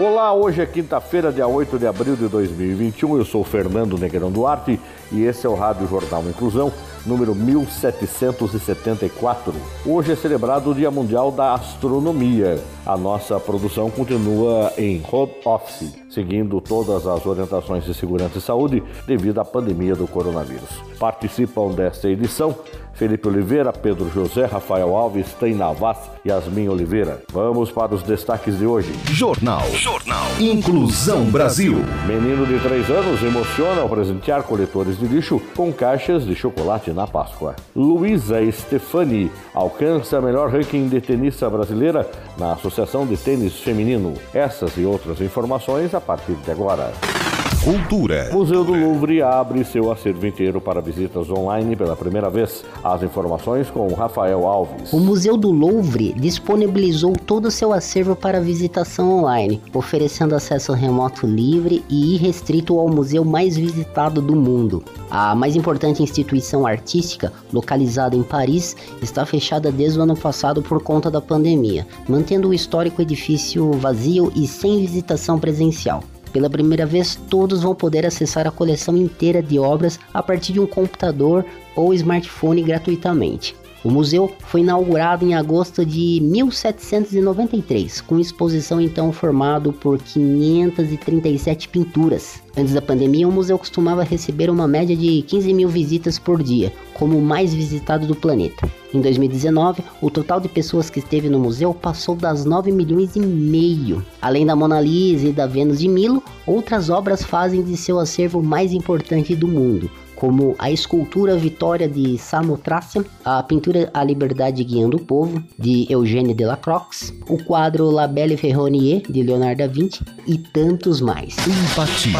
Olá, hoje é quinta-feira, dia 8 de abril de 2021. Eu sou Fernando Negrão Duarte e esse é o Rádio Jornal Inclusão, número 1774. Hoje é celebrado o Dia Mundial da Astronomia. A nossa produção continua em home office, seguindo todas as orientações de segurança e saúde devido à pandemia do coronavírus. Participam desta edição Felipe Oliveira, Pedro José, Rafael Alves, Tem Navas e Yasmin Oliveira. Vamos para os destaques de hoje. Jornal. Jornal. Inclusão Brasil. Menino de 3 anos emociona ao presentear coletores de lixo com caixas de chocolate na Páscoa. Luísa Stefani alcança a melhor ranking de tenista brasileira na Associação de Tênis Feminino. Essas e outras informações a partir de agora. Cultura. Museu do Louvre abre seu acervo inteiro para visitas online pela primeira vez. As informações com Rafael Alves. O Museu do Louvre disponibilizou todo o seu acervo para visitação online, oferecendo acesso remoto livre e irrestrito ao museu mais visitado do mundo. A mais importante instituição artística, localizada em Paris, está fechada desde o ano passado por conta da pandemia, mantendo o histórico edifício vazio e sem visitação presencial. Pela primeira vez, todos vão poder acessar a coleção inteira de obras a partir de um computador ou smartphone gratuitamente. O museu foi inaugurado em agosto de 1793, com exposição então formado por 537 pinturas. Antes da pandemia, o museu costumava receber uma média de 15 mil visitas por dia, como o mais visitado do planeta. Em 2019, o total de pessoas que esteve no museu passou das 9 milhões e meio. Além da Mona Lisa e da Vênus de Milo, outras obras fazem de seu acervo mais importante do mundo, como a escultura Vitória de Samotrácia, a pintura A Liberdade Guiando o Povo, de Eugène Delacroix, o quadro La Belle Ferronnier, de Leonardo da Vinci e tantos mais. Empatia.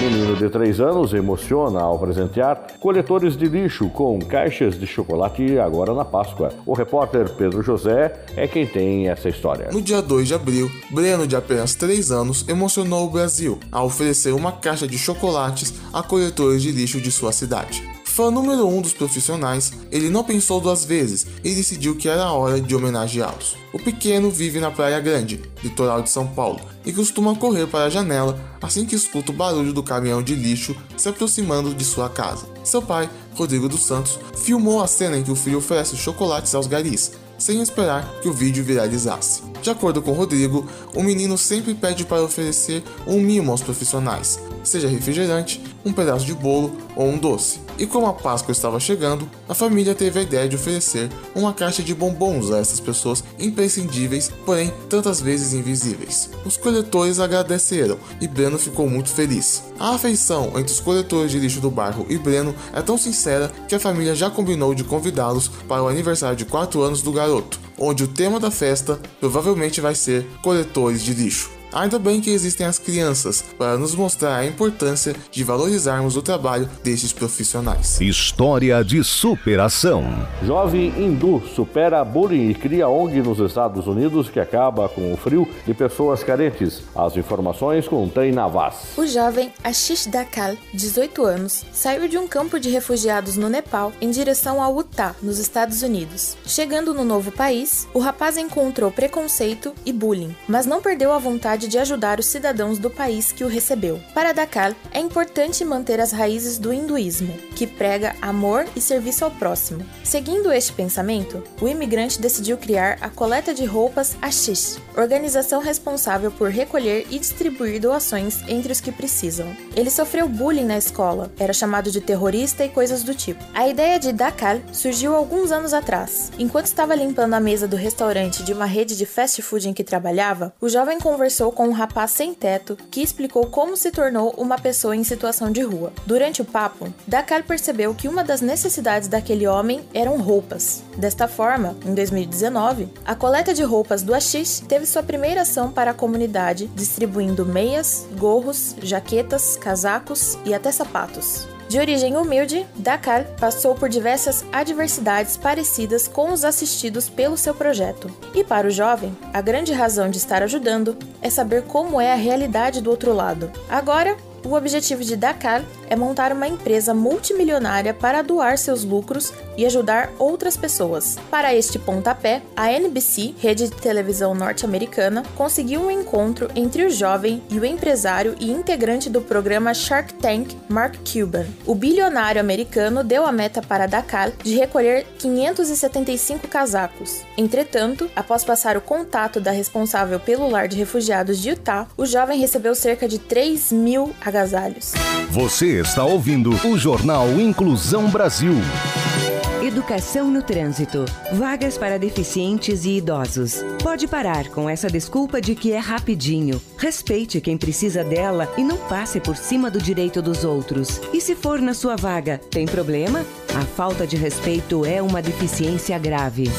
Menino de 3 anos emociona ao presentear coletores de lixo com caixas de chocolate agora na Páscoa. O repórter Pedro José é quem tem essa história. No dia 2 de abril, Breno, de apenas 3 anos, emocionou o Brasil ao oferecer uma caixa de chocolates a coletores de lixo de sua sua cidade. Fã número um dos profissionais, ele não pensou duas vezes e decidiu que era hora de homenageá-los. O pequeno vive na Praia Grande, litoral de São Paulo, e costuma correr para a janela assim que escuta o barulho do caminhão de lixo se aproximando de sua casa. Seu pai, Rodrigo dos Santos, filmou a cena em que o filho oferece chocolates aos garis, sem esperar que o vídeo viralizasse. De acordo com Rodrigo, o menino sempre pede para oferecer um mimo aos profissionais, seja refrigerante, um pedaço de bolo ou um doce. E como a Páscoa estava chegando, a família teve a ideia de oferecer uma caixa de bombons a essas pessoas imprescindíveis, porém tantas vezes invisíveis. Os coletores agradeceram e Breno ficou muito feliz. A afeição entre os coletores de lixo do bairro e Breno é tão sincera que a família já combinou de convidá-los para o aniversário de 4 anos do garoto, onde o tema da festa provavelmente vai ser coletores de lixo. Ainda bem que existem as crianças para nos mostrar a importância de valorizarmos o trabalho destes profissionais. História de superação. Jovem hindu supera bullying e cria ONG nos Estados Unidos que acaba com o frio de pessoas carentes. As informações com Tem Navas. O jovem Ashish Dakal, 18 anos, saiu de um campo de refugiados no Nepal em direção ao Utah, nos Estados Unidos. Chegando no novo país, o rapaz encontrou preconceito e bullying, mas não perdeu a vontade de ajudar os cidadãos do país que o recebeu. Para Dakar, é importante manter as raízes do hinduísmo, que prega amor e serviço ao próximo. Seguindo este pensamento, o imigrante decidiu criar a coleta de roupas Ashish, organização responsável por recolher e distribuir doações entre os que precisam. Ele sofreu bullying na escola, era chamado de terrorista e coisas do tipo. A ideia de Dakar surgiu alguns anos atrás. Enquanto estava limpando a mesa do restaurante de uma rede de fast food em que trabalhava, o jovem conversou com um rapaz sem teto que explicou como se tornou uma pessoa em situação de rua. Durante o papo, Dakar percebeu que uma das necessidades daquele homem eram roupas. Desta forma, em 2019, a coleta de roupas do Ashish teve sua primeira ação para a comunidade, distribuindo meias, gorros, jaquetas, casacos e até sapatos. De origem humilde, Dakar passou por diversas adversidades parecidas com os assistidos pelo seu projeto. E para o jovem, a grande razão de estar ajudando é saber como é a realidade do outro lado. Agora, o objetivo de Dakar é montar uma empresa multimilionária para doar seus lucros e ajudar outras pessoas. Para este pontapé, a NBC, rede de televisão norte-americana, conseguiu um encontro entre o jovem e o empresário e integrante do programa Shark Tank, Mark Cuban. O bilionário americano deu a meta para Dakar de recolher 575 casacos. Entretanto, após passar o contato da responsável pelo lar de refugiados de Utah, o jovem recebeu cerca de 3 mil agasalhos. Você está ouvindo o Jornal Inclusão Brasil. Educação no trânsito. Vagas para deficientes e idosos. Pode parar com essa desculpa de que é rapidinho. Respeite quem precisa dela e não passe por cima do direito dos outros. E se for na sua vaga, tem problema? A falta de respeito é uma deficiência grave.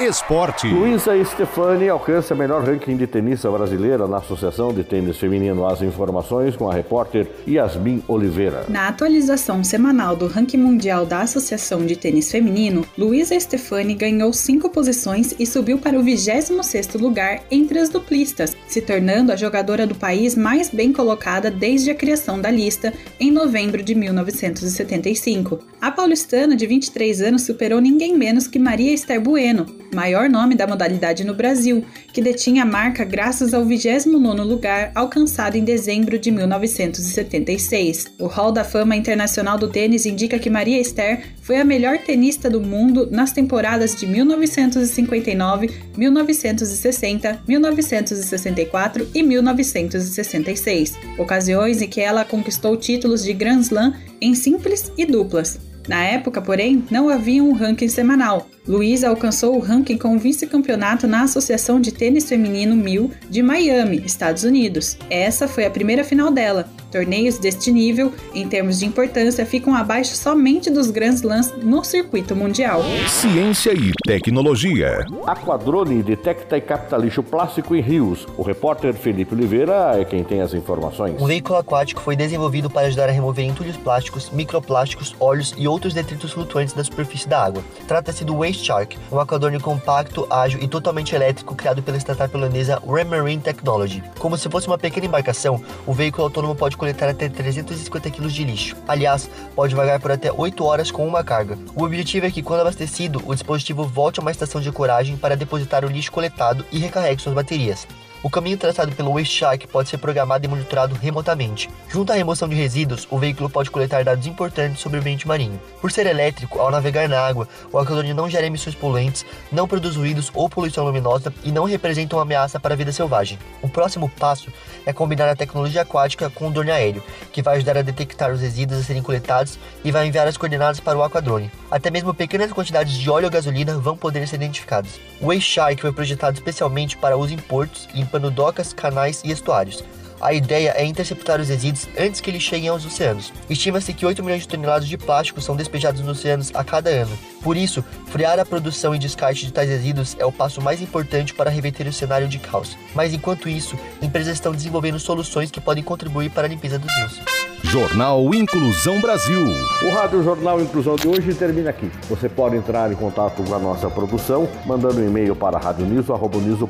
Esporte. Luísa Stefani alcança o melhor ranking de tenista brasileira na Associação de Tênis Feminino. As informações com a repórter Yasmin Oliveira. Na atualização semanal do ranking mundial da Associação de Tênis Feminino, Luísa Stefani ganhou cinco posições e subiu para o 26º lugar entre as duplistas, se tornando a jogadora do país mais bem colocada desde a criação da lista em novembro de 1975. A paulistana de 23 anos superou ninguém menos que Maria Esther Bueno, maior nome da modalidade no Brasil, que detinha a marca graças ao 29º lugar alcançado em dezembro de 1976. O Hall da Fama Internacional do Tênis indica que Maria Esther foi a melhor tenista do mundo nas temporadas de 1959, 1960, 1964 e 1966, ocasiões em que ela conquistou títulos de Grand Slam em simples e duplas. Na época, porém, não havia um ranking semanal. Luísa alcançou o ranking com vice-campeonato na Associação de Tênis Feminino 1000 de Miami, Estados Unidos. Essa foi a primeira final dela. Torneios deste nível, em termos de importância, ficam abaixo somente dos Grand Slams no circuito mundial. Ciência e tecnologia. Aquadrone detecta e capta lixo plástico em rios. O repórter Felipe Oliveira é quem tem as informações. Um veículo aquático foi desenvolvido para ajudar a remover entulhos plásticos, microplásticos, óleos e outros detritos flutuantes da superfície da água. Trata-se do Waste Shark, um aquadorne compacto, ágil e totalmente elétrico criado pela startup holandesa Remarine Technology. Como se fosse uma pequena embarcação, o veículo autônomo pode coletar até 350 kg de lixo. Aliás, pode vagar por até 8 horas com uma carga. O objetivo é que, quando abastecido, o dispositivo volte a uma estação de coragem para depositar o lixo coletado e recarregue suas baterias. O caminho traçado pelo Waste Shark pode ser programado e monitorado remotamente. Junto à remoção de resíduos, o veículo pode coletar dados importantes sobre o ambiente marinho. Por ser elétrico, ao navegar na água, o aquadorne não gera emissões poluentes, não produz ruídos ou poluição luminosa e não representa uma ameaça para a vida selvagem. O próximo passo é combinar a tecnologia aquática com o drone aéreo, que vai ajudar a detectar os resíduos a serem coletados e vai enviar as coordenadas para o aquadrone. Até mesmo pequenas quantidades de óleo ou gasolina vão poder ser identificadas. O Shark foi projetado especialmente para uso em portos, limpando docas, canais e estuários. A ideia é interceptar os resíduos antes que eles cheguem aos oceanos. Estima-se que 8 milhões de toneladas de plástico são despejados nos oceanos a cada ano. Por isso, frear a produção e descarte de tais resíduos é o passo mais importante para reverter o cenário de caos. Mas enquanto isso, empresas estão desenvolvendo soluções que podem contribuir para a limpeza dos rios. Jornal Inclusão Brasil. O Rádio Jornal Inclusão de hoje termina aqui. Você pode entrar em contato com a nossa produção mandando um e-mail para radioniso.br,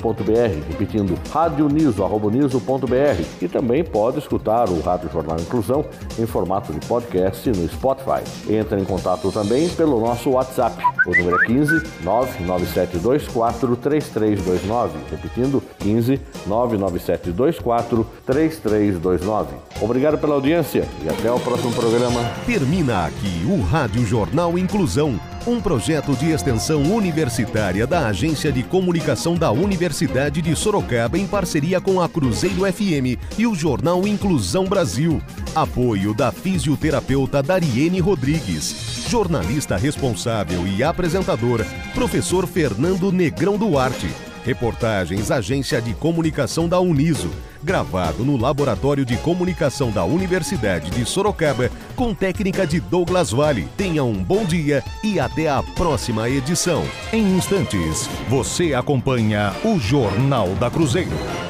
repetindo radioniso.br e também pode escutar o Rádio Jornal Inclusão em formato de podcast no Spotify. Entre em contato também pelo nosso WhatsApp. O número é 15 99724 3329. Repetindo, 15 99724 3329. Obrigado pela audiência e até o próximo programa. Termina aqui o Rádio Jornal Inclusão, um projeto de extensão universitária da Agência de Comunicação da Universidade de Sorocaba em parceria com a Cruzeiro FM e o Jornal Inclusão Brasil. Apoio da fisioterapeuta Dariene Rodrigues. Jornalista responsável e apresentador, professor Fernando Negrão Duarte Reportagens Agência de Comunicação da Uniso, gravado no Laboratório de Comunicação da Universidade de Sorocaba, com técnica de Douglas Vale. Tenha um bom dia e até a próxima edição. Em instantes, você acompanha o Jornal da Cruzeiro.